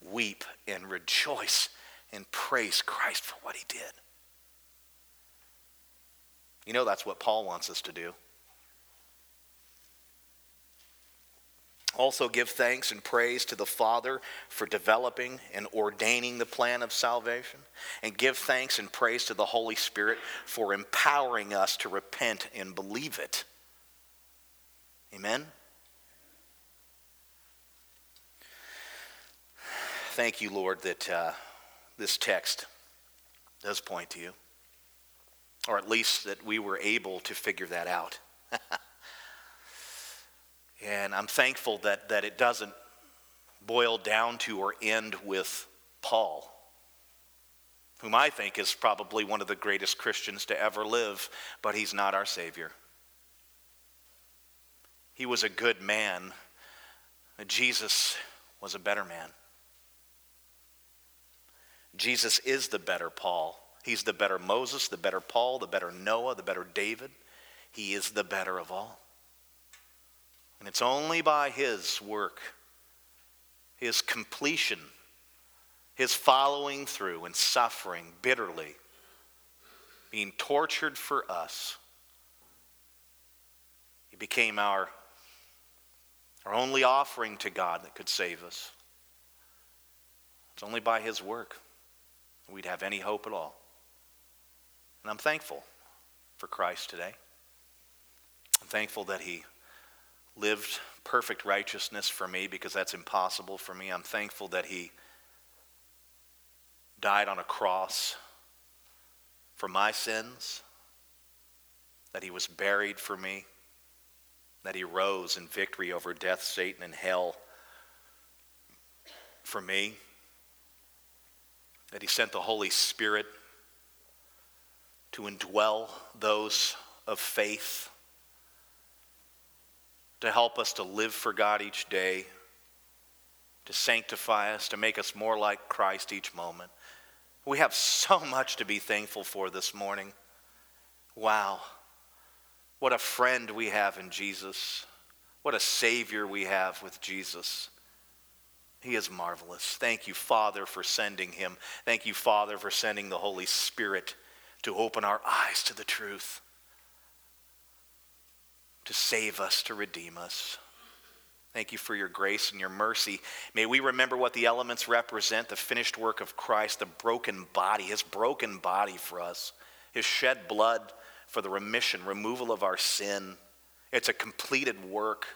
weep and rejoice and praise Christ for what he did? You know, that's what Paul wants us to do. Also, give thanks and praise to the Father for developing and ordaining the plan of salvation. And give thanks and praise to the Holy Spirit for empowering us to repent and believe it. Amen? Thank you, Lord, that uh, this text does point to you, or at least that we were able to figure that out. And I'm thankful that, that it doesn't boil down to or end with Paul, whom I think is probably one of the greatest Christians to ever live, but he's not our Savior. He was a good man. Jesus was a better man. Jesus is the better Paul. He's the better Moses, the better Paul, the better Noah, the better David. He is the better of all. And it's only by His work, His completion, His following through and suffering bitterly, being tortured for us. He became our, our only offering to God that could save us. It's only by His work we'd have any hope at all. And I'm thankful for Christ today. I'm thankful that He lived perfect righteousness for me because that's impossible for me. I'm thankful that he died on a cross for my sins, that he was buried for me, that he rose in victory over death, Satan, and hell for me, that he sent the Holy Spirit to indwell those of faith, to help us to live for God each day, to sanctify us, to make us more like Christ each moment. We have so much to be thankful for this morning. Wow. What a friend we have in Jesus. What a Savior we have with Jesus. He is marvelous. Thank you, Father, for sending him. Thank you, Father, for sending the Holy Spirit to open our eyes to the truth, to save us, to redeem us. Thank you for your grace and your mercy. May we remember what the elements represent the finished work of Christ, the broken body, his broken body for us, his shed blood for the remission, removal of our sin it's a completed work.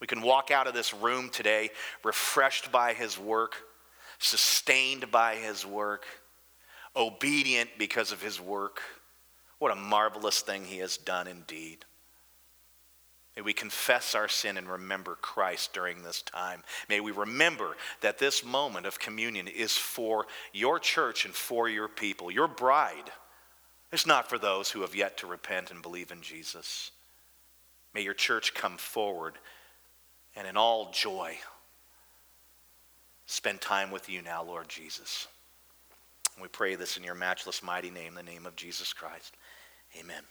We can walk out of this room today refreshed by his work, sustained by his work, obedient because of his work. What a marvelous thing he has done indeed. May we confess our sin and remember Christ during this time. May we remember that this moment of communion is for your church and for your people, your bride. It's not for those who have yet to repent and believe in Jesus. May your church come forward and in all joy spend time with you now, Lord Jesus. we pray this in your matchless, mighty name, the name of Jesus Christ. Amen.